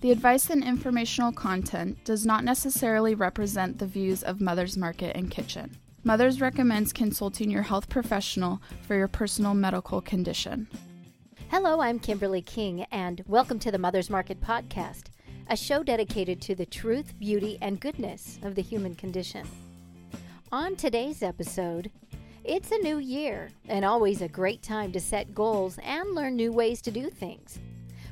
The advice and informational content does not necessarily represent the views of Mother's Market and Kitchen. Mother's recommends consulting your health professional for your personal medical condition. Hello, I'm Kimberly King, and welcome to the Mother's Market Podcast, a show dedicated to the truth, beauty, and goodness of the human condition. On today's episode, it's a new year and always a great time to set goals and learn new ways to do things.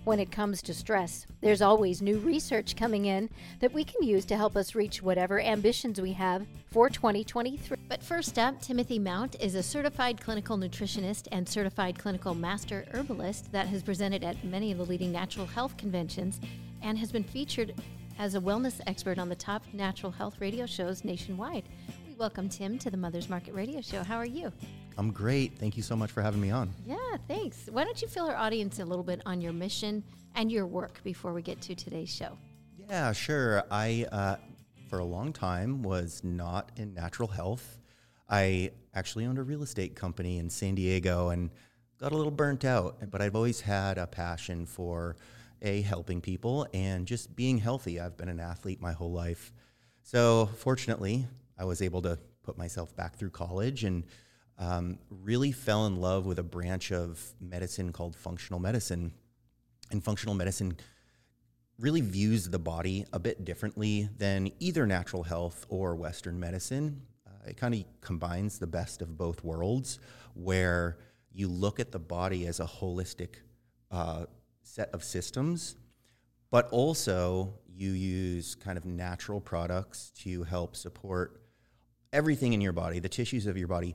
When it comes to stress, there's always new research coming in that we can use to help us reach whatever ambitions we have for 2023. But first up, Timothy Mount is a certified clinical nutritionist and certified clinical master herbalist that has presented at many of the leading natural health conventions and has been featured as a wellness expert on the top natural health radio shows nationwide. We welcome Tim to the Mother's Market Radio Show. How are you? I'm great. Thank you so much for having me on. Yeah, thanks. Why don't you fill our audience a little bit on your mission and your work before we get to today's show? Yeah, sure. I, uh, for a long time, was not in natural health. I actually owned a real estate company in San Diego and got a little burnt out, but I've always had a passion for a helping people and just being healthy. I've been an athlete my whole life. So fortunately, I was able to put myself back through college and um, really fell in love with a branch of medicine called functional medicine. And functional medicine really views the body a bit differently than either natural health or Western medicine. Uh, it kind of combines the best of both worlds, where you look at the body as a holistic uh, set of systems, but also you use kind of natural products to help support everything in your body, the tissues of your body,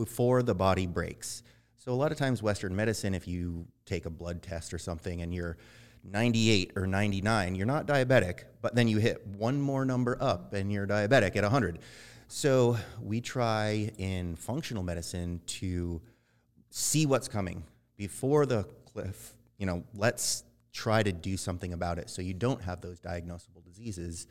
before the body breaks. So a lot of times Western medicine, if you take a blood test or something and you're 98 or 99, you're not diabetic, but then you hit one more number up and you're diabetic at 100. So we try in functional medicine to see what's coming before the cliff. You know, let's try to do something about it so you don't have those diagnosable diseases.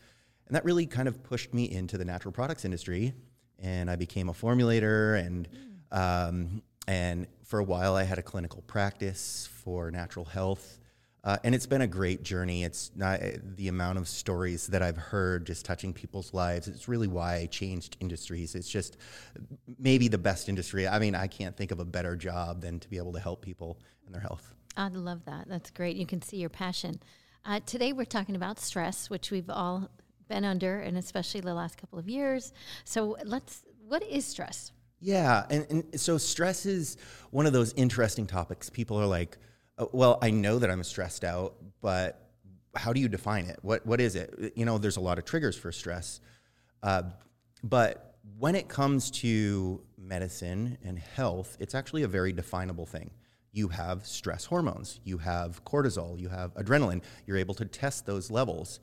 And that really kind of pushed me into the natural products industry and I became a formulator and hmm. Um, and for a while I had a clinical practice for natural health. Uh, and it's been a great journey. It's not the amount of stories that I've heard just touching people's lives. It's really why I changed industries. It's just maybe the best industry. I mean, I can't think of a better job than to be able to help people in their health. I love that. That's great. You can see your passion. Uh, today we're talking about stress, which we've all been under, and especially the last couple of years. So let's. What is stress? Yeah, and, and so stress is one of those interesting topics. People are like, oh, "Well, I know that I'm stressed out, but how do you define it? What what is it? You know, there's a lot of triggers for stress, uh, but when it comes to medicine and health, it's actually a very definable thing. You have stress hormones, you have cortisol, you have adrenaline. You're able to test those levels.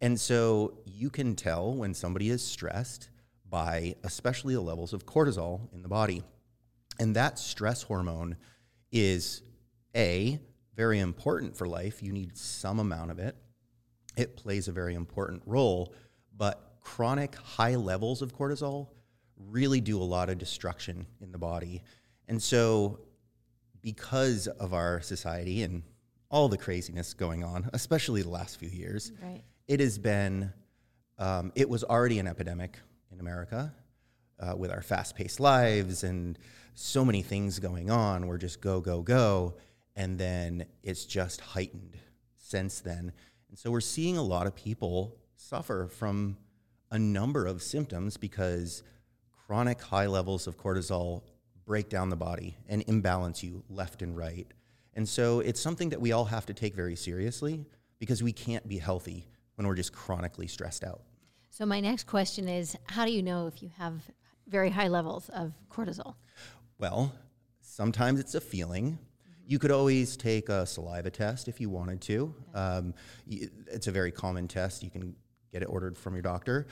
And so you can tell when somebody is stressed by especially the levels of cortisol in the body. And that stress hormone is A, very important for life. You need some amount of it. It plays a very important role, but chronic high levels of cortisol really do a lot of destruction in the body. And so, because of our society and all the craziness going on, especially the last few years, right it has been, um, it was already an epidemic in America uh, with our fast paced lives and so many things going on. We're just go, go, go. And then it's just heightened since then. And so we're seeing a lot of people suffer from a number of symptoms because chronic high levels of cortisol break down the body and imbalance you left and right. And so it's something that we all have to take very seriously because we can't be healthy when we're just chronically stressed out. So, my next question is how do you know if you have very high levels of cortisol? Well, sometimes it's a feeling. Mm-hmm. You could always take a saliva test if you wanted to. Okay. Um, it's a very common test. You can get it ordered from your doctor.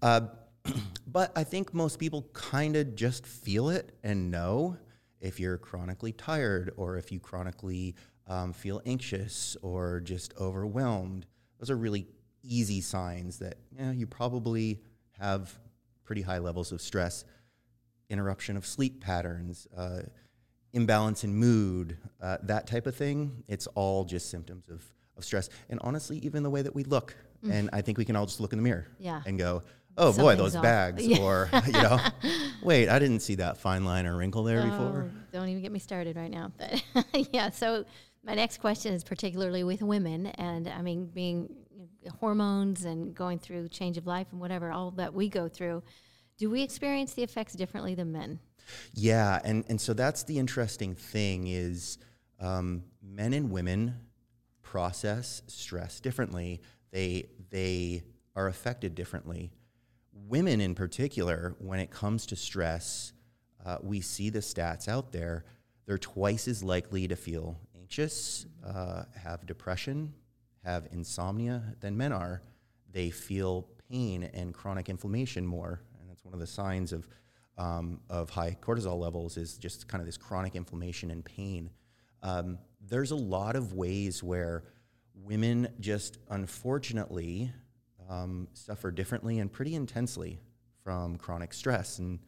Uh, but I think most people kind of just feel it and know if you're chronically tired or if you chronically um, feel anxious or just overwhelmed. Those are really easy signs that you, know, you probably have pretty high levels of stress, interruption of sleep patterns, uh, imbalance in mood, uh, that type of thing. It's all just symptoms of, of stress. And honestly, even the way that we look. And I think we can all just look in the mirror Yeah. and go, oh boy, those off." bags. Yeah. Or, you know, wait, I didn't see that fine line or wrinkle there before. Oh, don't even get me started right now. But yeah, so my next question is particularly with women, and I mean, being hormones and going through change of life and whatever, all that we go through. Do we experience the effects differently than men? Yeah, and, and so that's the interesting thing is um, men and women process stress differently. They they are affected differently. Women in particular, when it comes to stress, uh, we see the stats out there. They're twice as likely to feel anxious, uh, have depression, have insomnia than men are. They feel pain and chronic inflammation more, and that's one of the signs of um, of high cortisol levels is just kind of this chronic inflammation and pain. Um, there's a lot of ways where women just unfortunately um, suffer differently and pretty intensely from chronic stress. And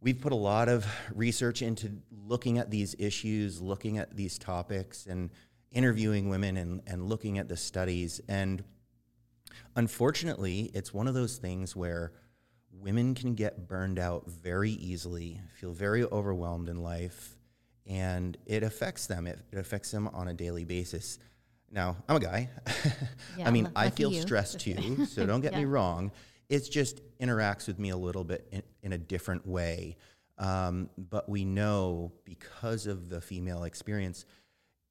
we've put a lot of research into looking at these issues, looking at these topics, and interviewing women and, and looking at the studies. And unfortunately, it's one of those things where women can get burned out very easily, feel very overwhelmed in life, and it affects them. It, it affects them on a daily basis. Now, I'm a guy. Yeah, I mean, I feel you. stressed too, so don't get me wrong. It just interacts with me a little bit in, in a different way. Um, but we know because of the female experience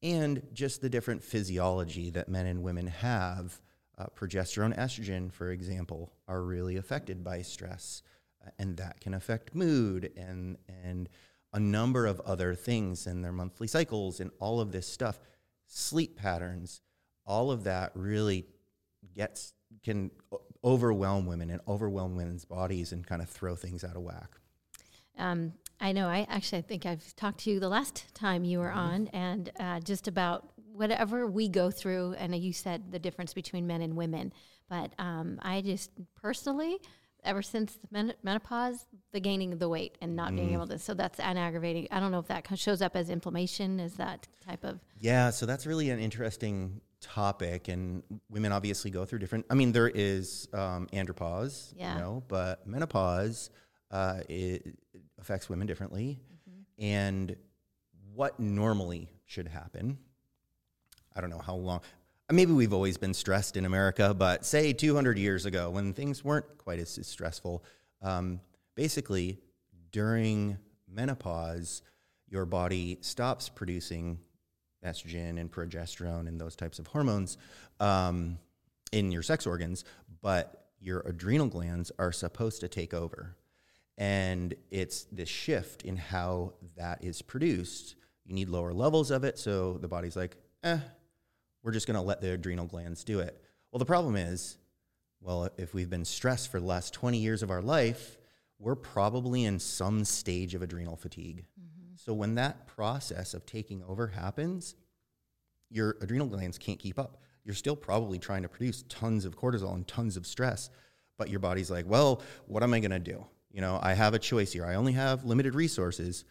and just the different physiology that men and women have, uh, progesterone, estrogen, for example, are really affected by stress, uh, and that can affect mood and and a number of other things in their monthly cycles and all of this stuff, sleep patterns, all of that really gets can overwhelm women and overwhelm women's bodies and kind of throw things out of whack. Um, I know. I actually I think I've talked to you the last time you were on, and uh, just about whatever we go through. And you said the difference between men and women, but um, I just personally, ever since the men- menopause, the gaining of the weight and not being able to. So that's an aggravating. I don't know if that shows up as inflammation. Is that type of Yeah, so that's really an interesting topic, and women obviously go through different. I mean, there is um, andropause, Yeah. you know, but menopause uh, it affects women differently, and what normally should happen. I don't know how long. Maybe we've always been stressed in America, but say 200 years ago when things weren't quite as, as stressful, um, basically during menopause, your body stops producing estrogen and progesterone and those types of hormones um, in your sex organs, but your adrenal glands are supposed to take over. And it's this shift in how that is produced. You need lower levels of it, so the body's like, eh, we're just going to let the adrenal glands do it. Well, the problem is, well, if we've been stressed for the last 20 years of our life, we're probably in some stage of adrenal fatigue. So when that process of taking over happens, your adrenal glands can't keep up. You're still probably trying to produce tons of cortisol and tons of stress, but your body's like, well, what am I going to do? You know, I have a choice here. I only have limited resources.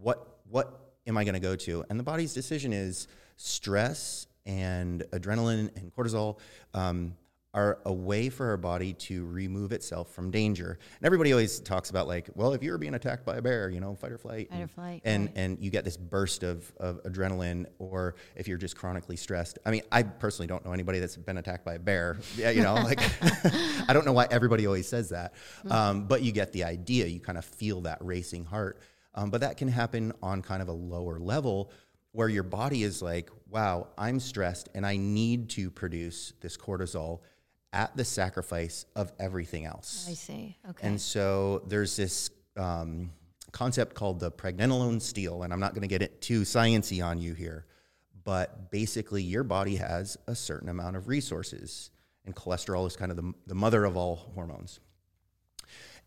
What what am I going to go to? And the body's decision is stress and adrenaline and cortisol um, are a way for our body to remove itself from danger. And everybody always talks about like, well, if you're being attacked by a bear, you know, fight or flight. Fight or and- flight, And right. and you get this burst of, of adrenaline, or if you're just chronically stressed. I mean, I personally don't know anybody that's been attacked by a bear. Yeah, you know, like I don't know why everybody always says that, um, but you get the idea. You kind of feel that racing heart, um, but that can happen on kind of a lower level where your body is like, wow, I'm stressed and I need to produce this cortisol at the sacrifice of everything else. I see. Okay. And so there's this um, concept called the pregnenolone steal, and I'm not going to get it too sciency on you here, but basically your body has a certain amount of resources, and cholesterol is kind of the, the mother of all hormones.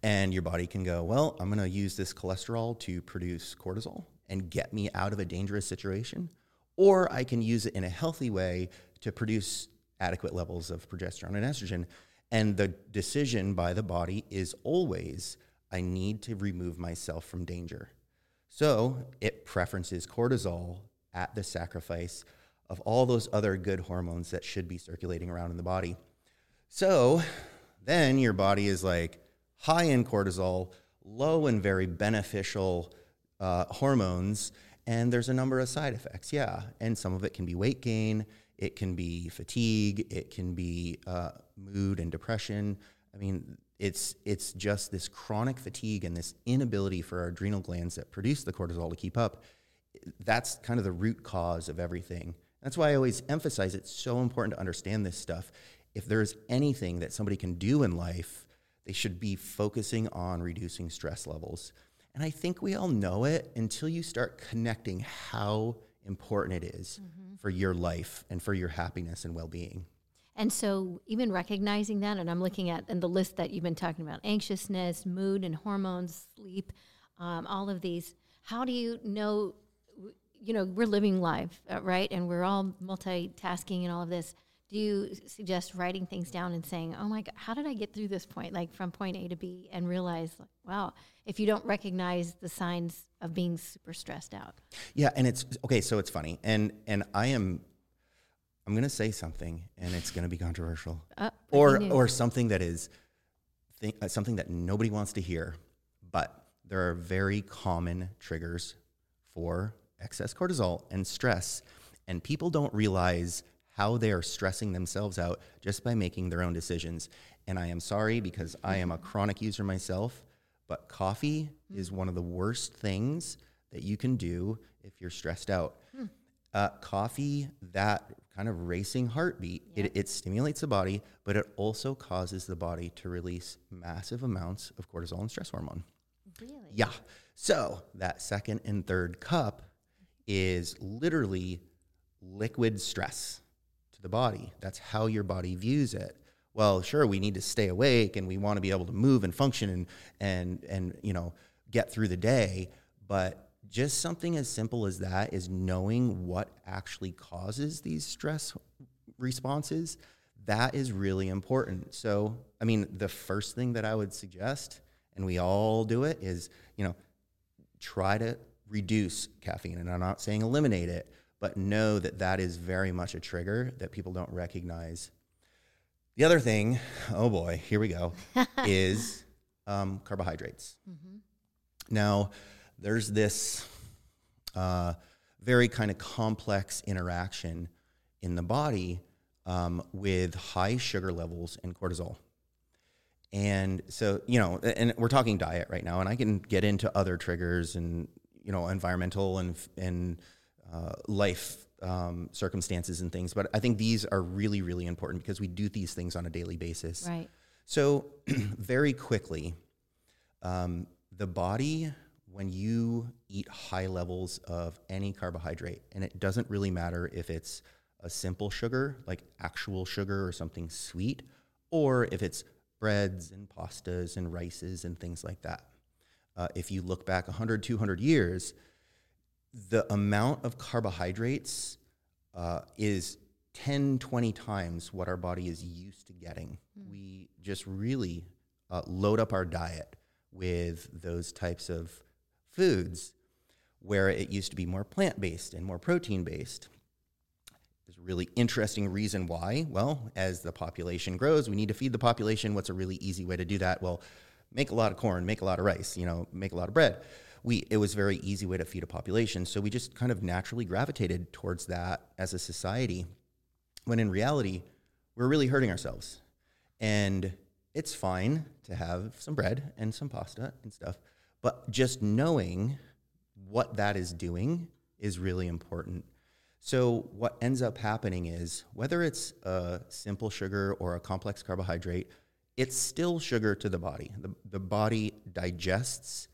And your body can go, well, I'm going to use this cholesterol to produce cortisol and get me out of a dangerous situation, or I can use it in a healthy way to produce adequate levels of progesterone and estrogen. And the decision by the body is always I need to remove myself from danger. So it preferences cortisol at the sacrifice of all those other good hormones that should be circulating around in the body. So then your body is like high in cortisol, low in very beneficial uh, hormones, and there's a number of side effects. Yeah, and some of it can be weight gain, it can be fatigue, it can be uh, mood and depression. I mean, it's it's just this chronic fatigue and this inability for our adrenal glands that produce the cortisol to keep up. That's kind of the root cause of everything. That's why I always emphasize it's so important to understand this stuff. If there's anything that somebody can do in life, they should be focusing on reducing stress levels. And I think we all know it until you start connecting how important it is mm-hmm. for your life and for your happiness and well being. And so, even recognizing that, and I'm looking at and the list that you've been talking about anxiousness, mood, and hormones, sleep, um, all of these. How do you know? You know, we're living life uh, right? And we're all multitasking and all of this. Do you suggest writing things down and saying, "Oh my God, how did I get through this point, like from point A to B?" And realize, like, wow, if you don't recognize the signs of being super stressed out. Yeah, and it's okay. So it's funny, and and I am I'm going to say something and it's going to be controversial. Uh, or or something that is th- uh, something that nobody wants to hear, but there are very common triggers for excess cortisol and stress and people don't realize how they are stressing themselves out just by making their own decisions. And I am sorry because I am a chronic user myself, but coffee mm. is one of the worst things that you can do if you're stressed out. Mm. Uh, coffee, that kind of racing heartbeat. It, it stimulates the body, but it also causes the body to release massive amounts of cortisol and stress hormone. Really? Yeah. So that second and third cup is literally liquid stress to the body. That's how your body views it. Well, sure, we need to stay awake and we want to be able to move and function and and and you know get through the day, but just something as simple as that is knowing what actually causes these stress responses that is really important. So i mean the first thing that i would suggest and we all do it is you know try to reduce caffeine. And i'm not saying eliminate it but know that that is very much a trigger that people don't recognize the other thing oh boy here we go is um, carbohydrates mm-hmm. now there's this uh, very kind of complex interaction in the body um, with high sugar levels and cortisol. And so, you know, and we're talking diet right now, and I can get into other triggers and, you know, environmental and, and uh, life um, circumstances and things. But I think these are really, really important because we do these things on a daily basis. Right. So, very quickly, um, the body when you eat high levels of any carbohydrate, and it doesn't really matter if it's a simple sugar, like actual sugar or something sweet, or if it's breads and pastas and rices and things like that. Uh, if you look back 100, 200 years, the amount of carbohydrates uh, is 10, 20 times what our body is used to getting. Mm. We just really uh, load up our diet with those types of foods where it used to be more plant based and more protein based. There's a really interesting reason why. Well, as the population grows, we need to feed the population. What's a really easy way to do that? Well, make a lot of corn, make a lot of rice, you know, make a lot of bread. We, it was a very easy way to feed a population. So we just kind of naturally gravitated towards that as a society, when in reality, we're really hurting ourselves. And it's fine to have some bread and some pasta and stuff, but just knowing what that is doing is really important. So, what ends up happening is whether it's a simple sugar or a complex carbohydrate, it's still sugar to the body. The, the body digests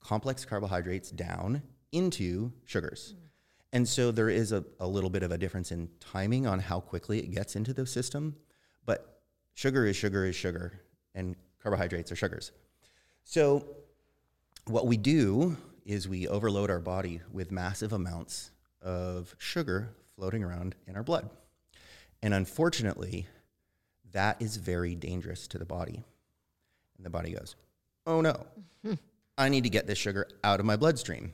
complex carbohydrates down into sugars. Mm. And so there is a, a little bit of a difference in timing on how quickly it gets into the system. But sugar is sugar is sugar, and carbohydrates are sugars. So what we do is we overload our body with massive amounts of sugar floating around in our blood. And unfortunately, that is very dangerous to the body. And the body goes, oh no, I need to get this sugar out of my bloodstream.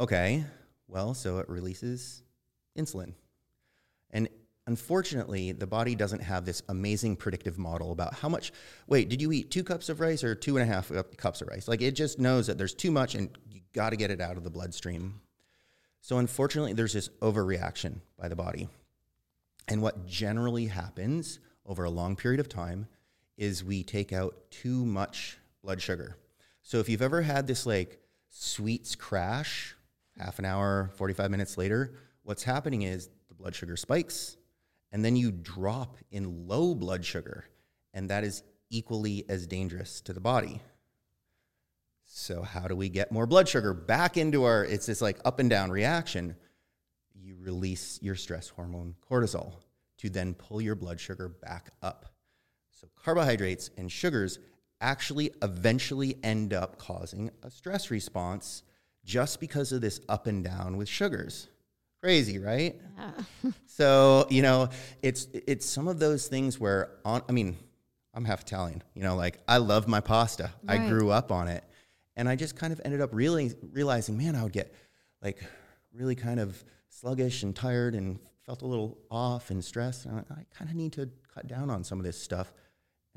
Okay, well, so it releases insulin. And unfortunately, the body doesn't have this amazing predictive model about how much. Wait, did you eat two cups of rice or two and a half cups of rice? Like it just knows that there's too much and you got to get it out of the bloodstream. So unfortunately, there's this overreaction by the body. And what generally happens over a long period of time is we take out too much blood sugar. So if you've ever had this like sweets crash, half an hour, 45 minutes later, what's happening is the blood sugar spikes and then you drop in low blood sugar, and that is equally as dangerous to the body. So, how do we get more blood sugar back into our? It's this like up and down reaction. You release your stress hormone cortisol to then pull your blood sugar back up. So, carbohydrates and sugars actually eventually end up causing a stress response just because of this up and down with sugars. Crazy, right? Yeah. so, you know, it's it's some of those things where on I mean, I'm half Italian, you know, like I love my pasta. Right. I grew up on it. And I just kind of ended up really realizing, man, I would get like really kind of sluggish and tired and felt a little off and stressed. And I, I kind of need to cut down on some of this stuff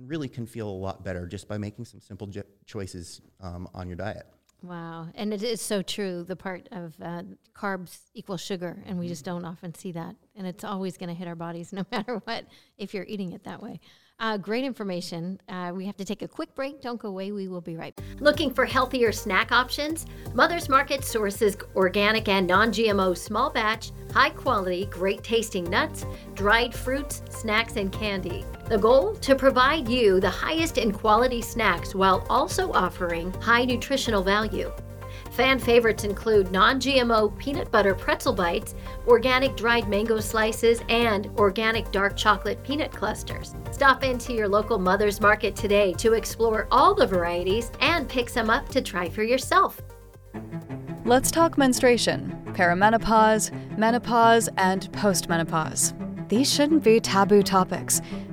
and really can feel a lot better just by making some simple choices um, on your diet. Wow. And it is so true the part of uh, carbs equal sugar, and we just don't often see that. And it's always going to hit our bodies no matter what if you're eating it that way. Uh, great information. Uh, we have to take a quick break. Don't go away. We will be right back. Looking for healthier snack options? Mother's Market sources organic and non GMO small batch, high quality, great tasting nuts, dried fruits, snacks, and candy. The goal? To provide you the highest in quality snacks while also offering high nutritional value. Fan favorites include non GMO peanut butter pretzel bites, organic dried mango slices, and organic dark chocolate peanut clusters. Stop into your local Mother's Market today to explore all the varieties and pick some up to try for yourself. Let's talk menstruation, perimenopause, menopause, and postmenopause. These shouldn't be taboo topics.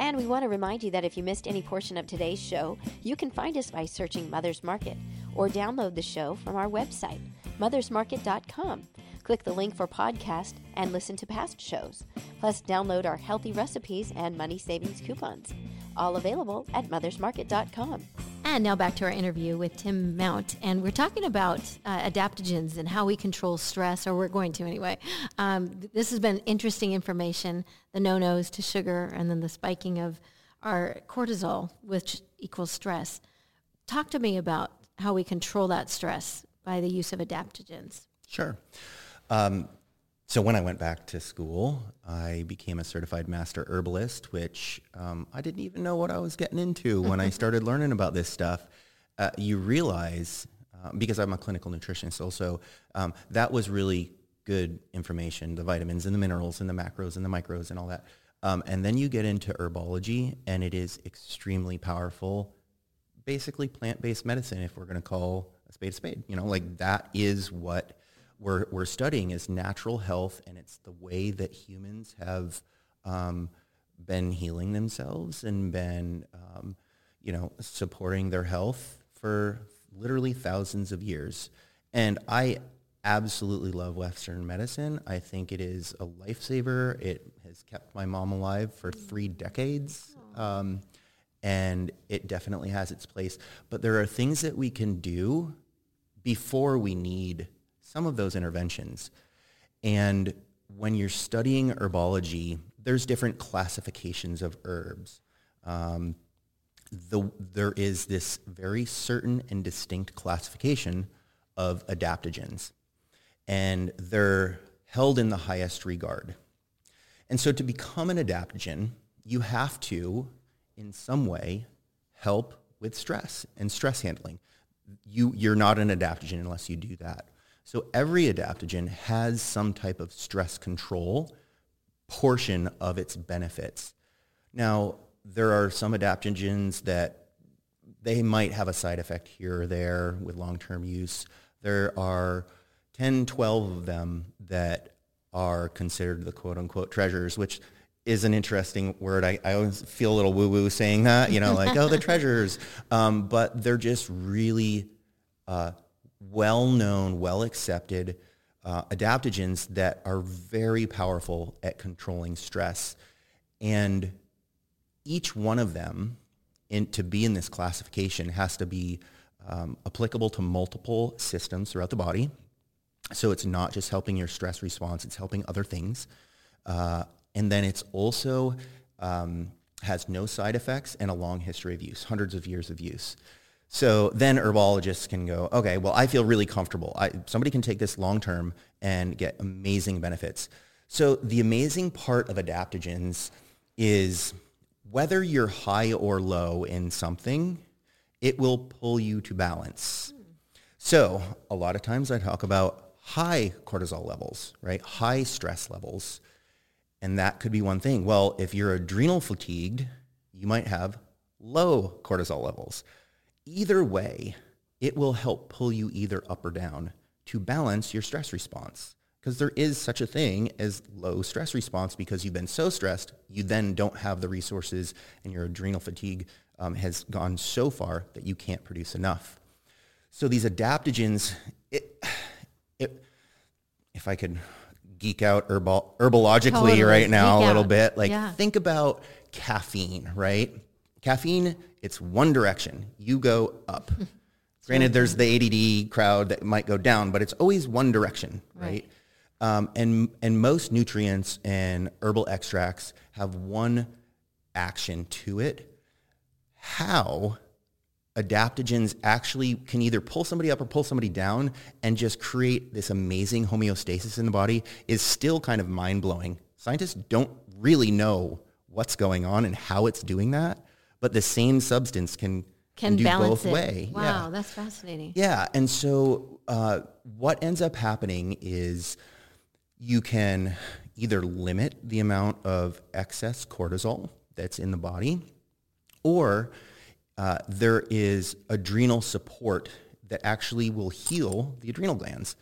And we want to remind you that if you missed any portion of today's show, you can find us by searching Mother's Market or download the show from our website, mothersmarket.com. Click the link for podcast and listen to past shows. Plus, download our healthy recipes and money savings coupons. All available at mothersmarket.com. And now back to our interview with Tim Mount. And we're talking about uh, adaptogens and how we control stress, or we're going to anyway. Um, this has been interesting information the no nos to sugar, and then the spiking of our cortisol, which equals stress. Talk to me about how we control that stress by the use of adaptogens. Sure. Um, so when I went back to school, I became a certified master herbalist, which um, I didn't even know what I was getting into when I started learning about this stuff. Uh, you realize, uh, because I'm a clinical nutritionist also, um, that was really good information, the vitamins and the minerals and the macros and the micros and all that. Um, and then you get into herbology and it is extremely powerful basically plant-based medicine if we're going to call a spade a spade. You know, like that is what we're, we're studying is natural health and it's the way that humans have um, been healing themselves and been, um, you know, supporting their health for literally thousands of years. And I absolutely love Western medicine. I think it is a lifesaver. It has kept my mom alive for three decades. Um, and it definitely has its place. But there are things that we can do before we need some of those interventions. And when you're studying herbology, there's different classifications of herbs. Um, the, there is this very certain and distinct classification of adaptogens, and they're held in the highest regard. And so to become an adaptogen, you have to in some way help with stress and stress handling. You, you're not an adaptogen unless you do that. So every adaptogen has some type of stress control portion of its benefits. Now, there are some adaptogens that they might have a side effect here or there with long-term use. There are 10, 12 of them that are considered the quote unquote treasures, which is an interesting word. I, I always feel a little woo-woo saying that, you know, like, oh, the treasures. Um, but they're just really uh, well-known, well-accepted uh, adaptogens that are very powerful at controlling stress. And each one of them, in, to be in this classification, has to be um, applicable to multiple systems throughout the body. So it's not just helping your stress response, it's helping other things. Uh, and then it's also um, has no side effects and a long history of use, hundreds of years of use. So then herbologists can go, okay, well, I feel really comfortable. I, somebody can take this long term and get amazing benefits. So the amazing part of adaptogens is whether you're high or low in something, it will pull you to balance. So a lot of times I talk about high cortisol levels, right? High stress levels. And that could be one thing. Well, if you're adrenal fatigued, you might have low cortisol levels. Either way, it will help pull you either up or down to balance your stress response. Because there is such a thing as low stress response because you've been so stressed, you then don't have the resources and your adrenal fatigue um, has gone so far that you can't produce enough. So these adaptogens, it, it, if I could geek out herbal, herbologically Totally. right now Geek a little out. bit, like Yeah. think about caffeine, right? Caffeine, it's one direction. You go up. Granted, there's the ADD crowd that might go down, but it's always one direction, right? Um, and and most nutrients and herbal extracts have one action to it. How adaptogens actually can either pull somebody up or pull somebody down and just create this amazing homeostasis in the body is still kind of mind-blowing. Scientists don't really know what's going on and how it's doing that, but the same substance can Can do balance both it. way. Wow, Yeah. that's fascinating. Yeah, and so uh, what ends up happening is you can either limit the amount of excess cortisol that's in the body, or uh, there is adrenal support that actually will heal the adrenal glands.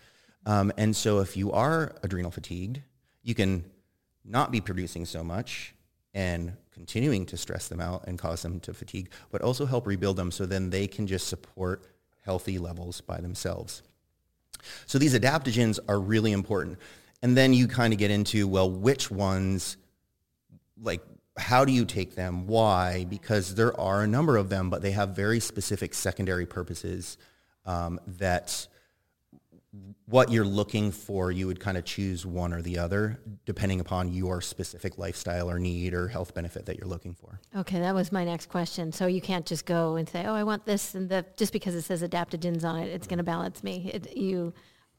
Um, and so if you are adrenal fatigued, you can not be producing so much and continuing to stress them out and cause them to fatigue, but also help rebuild them so then they can just support healthy levels by themselves. So these adaptogens are really important. And then you kind of get into, well, which ones, like, how do you take them? Why? Because there are a number of them, but they have very specific secondary purposes um, that what you're looking for, you would kind of choose one or the other, depending upon your specific lifestyle or need or health benefit that you're looking for. Okay, that was my next question. So you can't just go and say, "Oh, I want this," and the, just because it says adaptogens on it, it's going to balance me. It, you,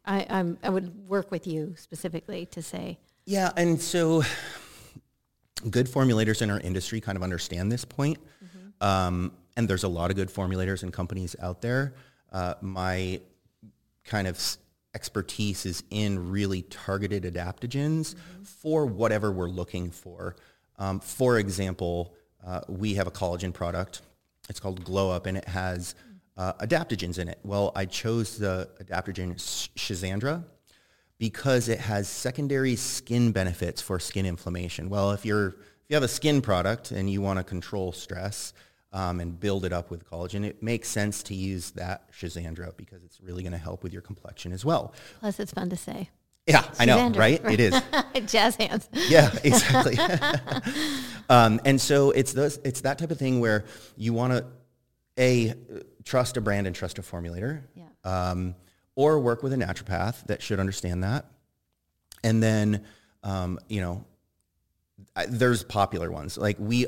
I, I'm, I would work with you specifically to say, Yeah, and so good formulators in our industry kind of understand this point. Um, and there's a lot of good formulators and companies out there. Uh, my kind of expertise is in really targeted adaptogens for whatever we're looking for. Um, for example, uh, we have a collagen product. It's called Glow Up, and it has uh, adaptogens in it. Well, I chose the adaptogen Sh- Schisandra because it has secondary skin benefits for skin inflammation. Well, if you're if you have a skin product and you want to control stress um, and build it up with collagen, it makes sense to use that Schisandra because it's really going to help with your complexion as well. plus it's fun to say. Yeah, I know, right? It is. Jazz hands. Yeah, exactly. um, and so it's those, it's that type of thing where you want to a trust a brand and trust a formulator, Yeah. um, or work with a naturopath that should understand that. And then, um, you know, I, there's popular ones like we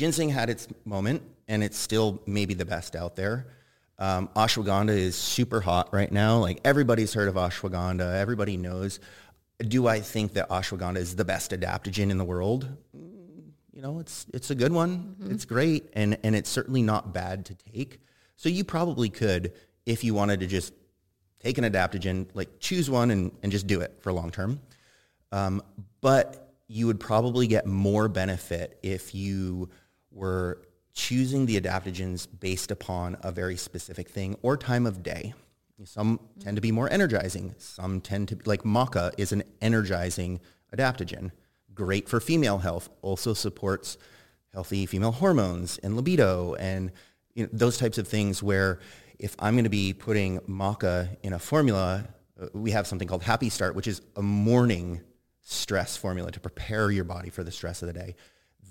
ginseng had its moment, and it's still maybe the best out there. Um, ashwagandha is super hot right now. Like everybody's heard of ashwagandha. Everybody knows. Do I think that ashwagandha is the best adaptogen in the world? Mm, You know, it's it's a good one. It's great, and and it's certainly not bad to take. So you probably could, if you wanted to just take an adaptogen, like choose one and, and just do it for long term. Um, but you would probably get more benefit if you we're choosing the adaptogens based upon a very specific thing or time of day. Some tend to be more energizing. Some tend to, like maca is an energizing adaptogen. Great for female health. Also supports healthy female hormones and libido and you know, those types of things where if I'm going to be putting maca in a formula, uh, we have something called Happy Start, which is a morning stress formula to prepare your body for the stress of the day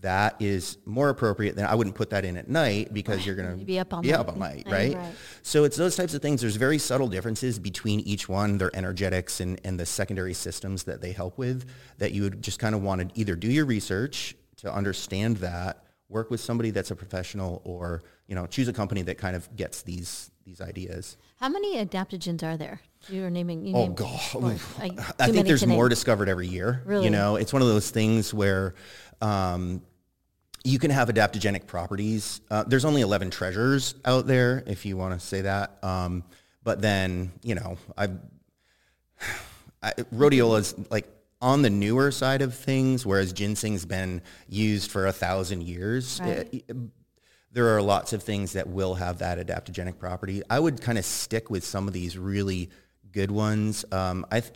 that is more appropriate than I wouldn't put that in at night because you're going to be up all be night. up all night, right? Right. So it's those types of things. There's very subtle differences between each one, their energetics and, and the secondary systems that they help with that you would just kind of want to either do your research to understand that, work with somebody that's a professional or, you know, choose a company that kind of gets these these ideas. How many adaptogens are there? You were naming. You Oh God, too I think there's more name. discovered every year. Really? You know, it's one of those things where um, you can have adaptogenic properties. Uh, there's only 11 treasures out there, if you want to say that. Um, but then, you know, I've I, rhodiola is like on the newer side of things, whereas ginseng's been used for a thousand years. Right. Uh, there are lots of things that will have that adaptogenic property. I would kind of stick with some of these really good ones. Um, I, th-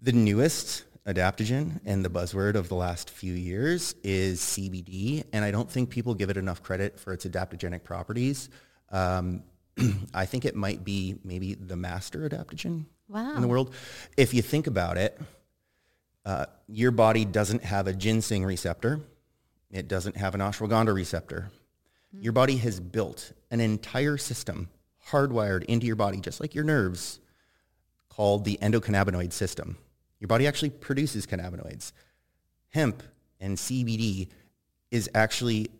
the newest adaptogen and the buzzword of the last few years is CBD, and I don't think people give it enough credit for its adaptogenic properties. Um, I think it might be maybe the master adaptogen Wow. in the world. If you think about it, uh, your body doesn't have a ginseng receptor. It doesn't have an ashwagandha receptor. Your body has built an entire system hardwired into your body, just like your nerves, called the endocannabinoid system. Your body actually produces cannabinoids. Hemp and CBD is actually,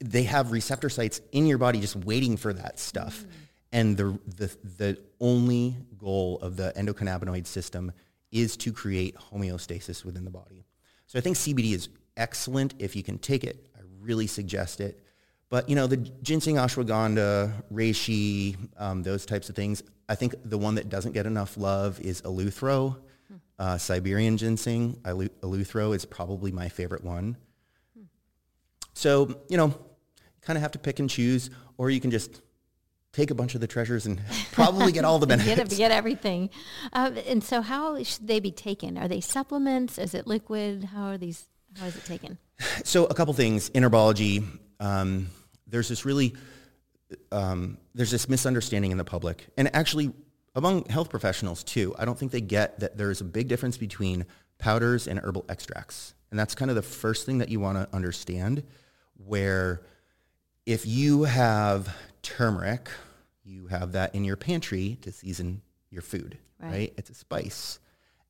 they have receptor sites in your body just waiting for that stuff. And the, the, the only goal of the endocannabinoid system is to create homeostasis within the body. So I think CBD is excellent if you can take it. I really suggest it. But you know, the ginseng, ashwagandha, reishi, um, those types of things. I think the one that doesn't get enough love is eleuthero, uh, Siberian ginseng. Eleuthero is probably my favorite one. So you know, kind of have to pick and choose, or you can just take a bunch of the treasures and probably get all the benefits. it- get everything. Uh, and so, how should they be taken? Are they supplements? Is it liquid? How are these? How is it taken? So a couple things in herbology. Um, there's this really um, there's this misunderstanding in the public, and actually among health professionals too. I don't think they get that there's a big difference between powders and herbal extracts, and that's kind of the first thing that you want to understand. Where if you have turmeric, you have that in your pantry to season your food, Right. right? It's a spice.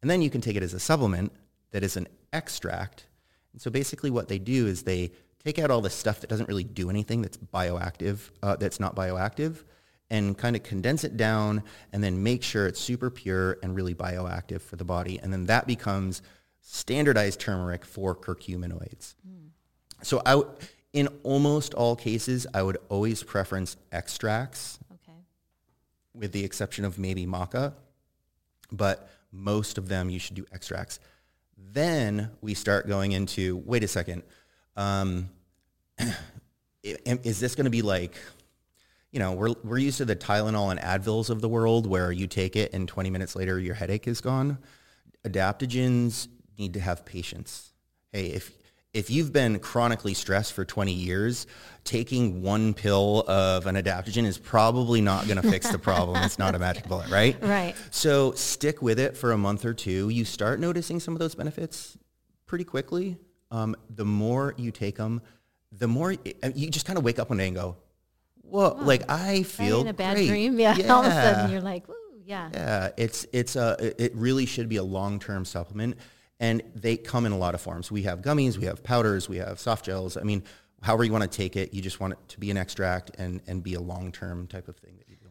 And then you can take it as a supplement that is an extract. And so basically what they do is they take out all the stuff that doesn't really do anything that's bioactive, uh, that's not bioactive, and kind of condense it down and then make sure it's super pure and really bioactive for the body. And then that becomes standardized turmeric for curcuminoids. So I, w- in almost all cases, I would always preference extracts Okay. with the exception of maybe maca, but most of them you should do extracts. Then we start going into, wait a second, um, is this going to be like, you know, we're, we're used to the Tylenol and Advils of the world where you take it and 20 minutes later your headache is gone. Adaptogens need to have patience. Hey, if if you've been chronically stressed for 20 years, taking one pill of an adaptogen is probably not going to fix the problem. it's not a magic bullet, right? Right. So stick with it for a month or two. You start noticing some of those benefits pretty quickly. Um, the more you take them, the more you just kind of wake up one day and go, "Whoa!" Like I feel in a bad great. dream. Yeah. All of a sudden, you're like, "Woo, yeah. Yeah, it's it's a it really should be a long term supplement, and they come in a lot of forms. We have gummies, we have powders, we have soft gels. I mean, however you want to take it, you just want it to be an extract and and be a long term type of thing that you do.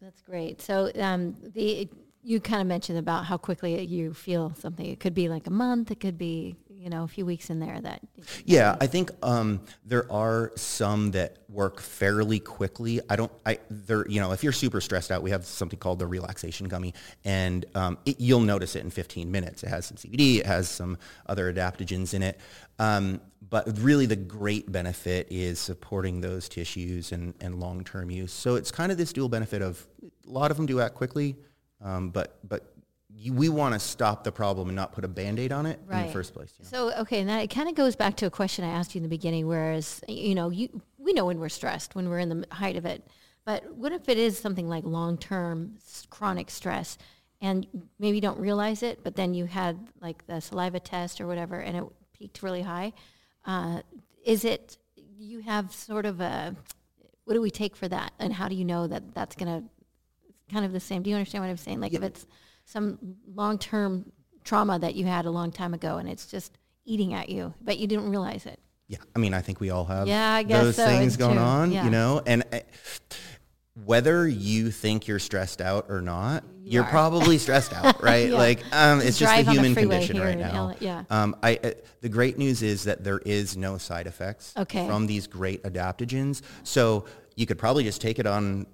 That's great. So um, the you kind of mentioned about how quickly you feel something. It could be like a month. It could be you know, a few weeks in there that. Yeah, I think um, there are some that work fairly quickly. I don't, I, there, you know, if you're super stressed out, we have something called the relaxation gummy and um, it, you'll notice it in 15 minutes. It has some CBD, it has some other adaptogens in it. Um, but really the great benefit is supporting those tissues and, and long-term use. So it's kind of this dual benefit of a lot of them do act quickly, um, but, but we want to stop the problem and not put a band-aid on it in the first place. You know? So okay, and that it kind of goes back to a question I asked you in the beginning. Whereas you know, you we know when we're stressed, when we're in the height of it. But what if it is something like long-term chronic stress, and maybe you don't realize it, but then you had like the saliva test or whatever, and it peaked really high? Uh, is it you have sort of a what do we take for that, and how do you know that that's going to kind of the same? Do you understand what I'm saying? Like yeah. if it's some long-term trauma that you had a long time ago and it's just eating at you, but you didn't realize it. Yeah, I mean, I think we all have yeah, I guess those so. things it's going true. on, yeah. you know, and uh, whether you think you're stressed out or not, You are probably stressed out, right? Yeah. Like, um, it's just the on the human condition right now. LA yeah. Um, I, uh, the great news is that there is no side effects Okay. from these great adaptogens. So you could probably just take it on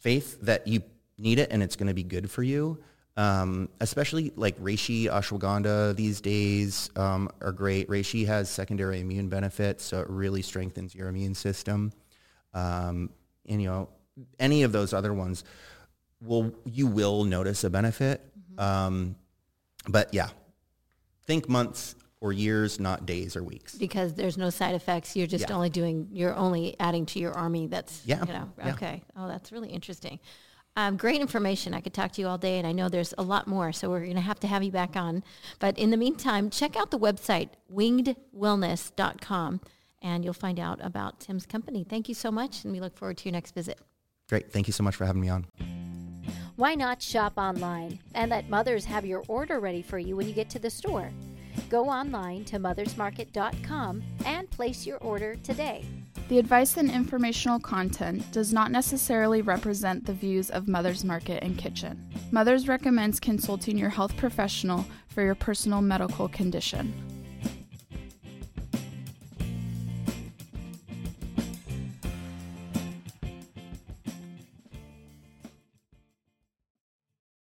faith that you need it and it's going to be good for you. Um, especially like reishi, ashwagandha these days um, are great. Reishi has secondary immune benefits, so it really strengthens your immune system. Um, and you know, any of those other ones will you will notice a benefit. Um, but yeah, think months or years, not days or weeks. because there's no side effects. You're just Yeah. only doing, you're only adding to your army. That's, Yeah, you know, yeah. okay. Oh, that's really interesting. Um, great information. I could talk to you all day, and I know there's a lot more, so we're going to have to have you back on. But in the meantime, check out the website, wingedwellness.com, and you'll find out about Tim's company. Thank you so much, and we look forward to your next visit. Great. Thank you so much for having me on. Why not shop online and let mothers have your order ready for you when you get to the store? Go online to mothersmarket.com and place your order today. The advice and informational content does not necessarily represent the views of Mother's Market and Kitchen. Mothers recommends consulting your health professional for your personal medical condition.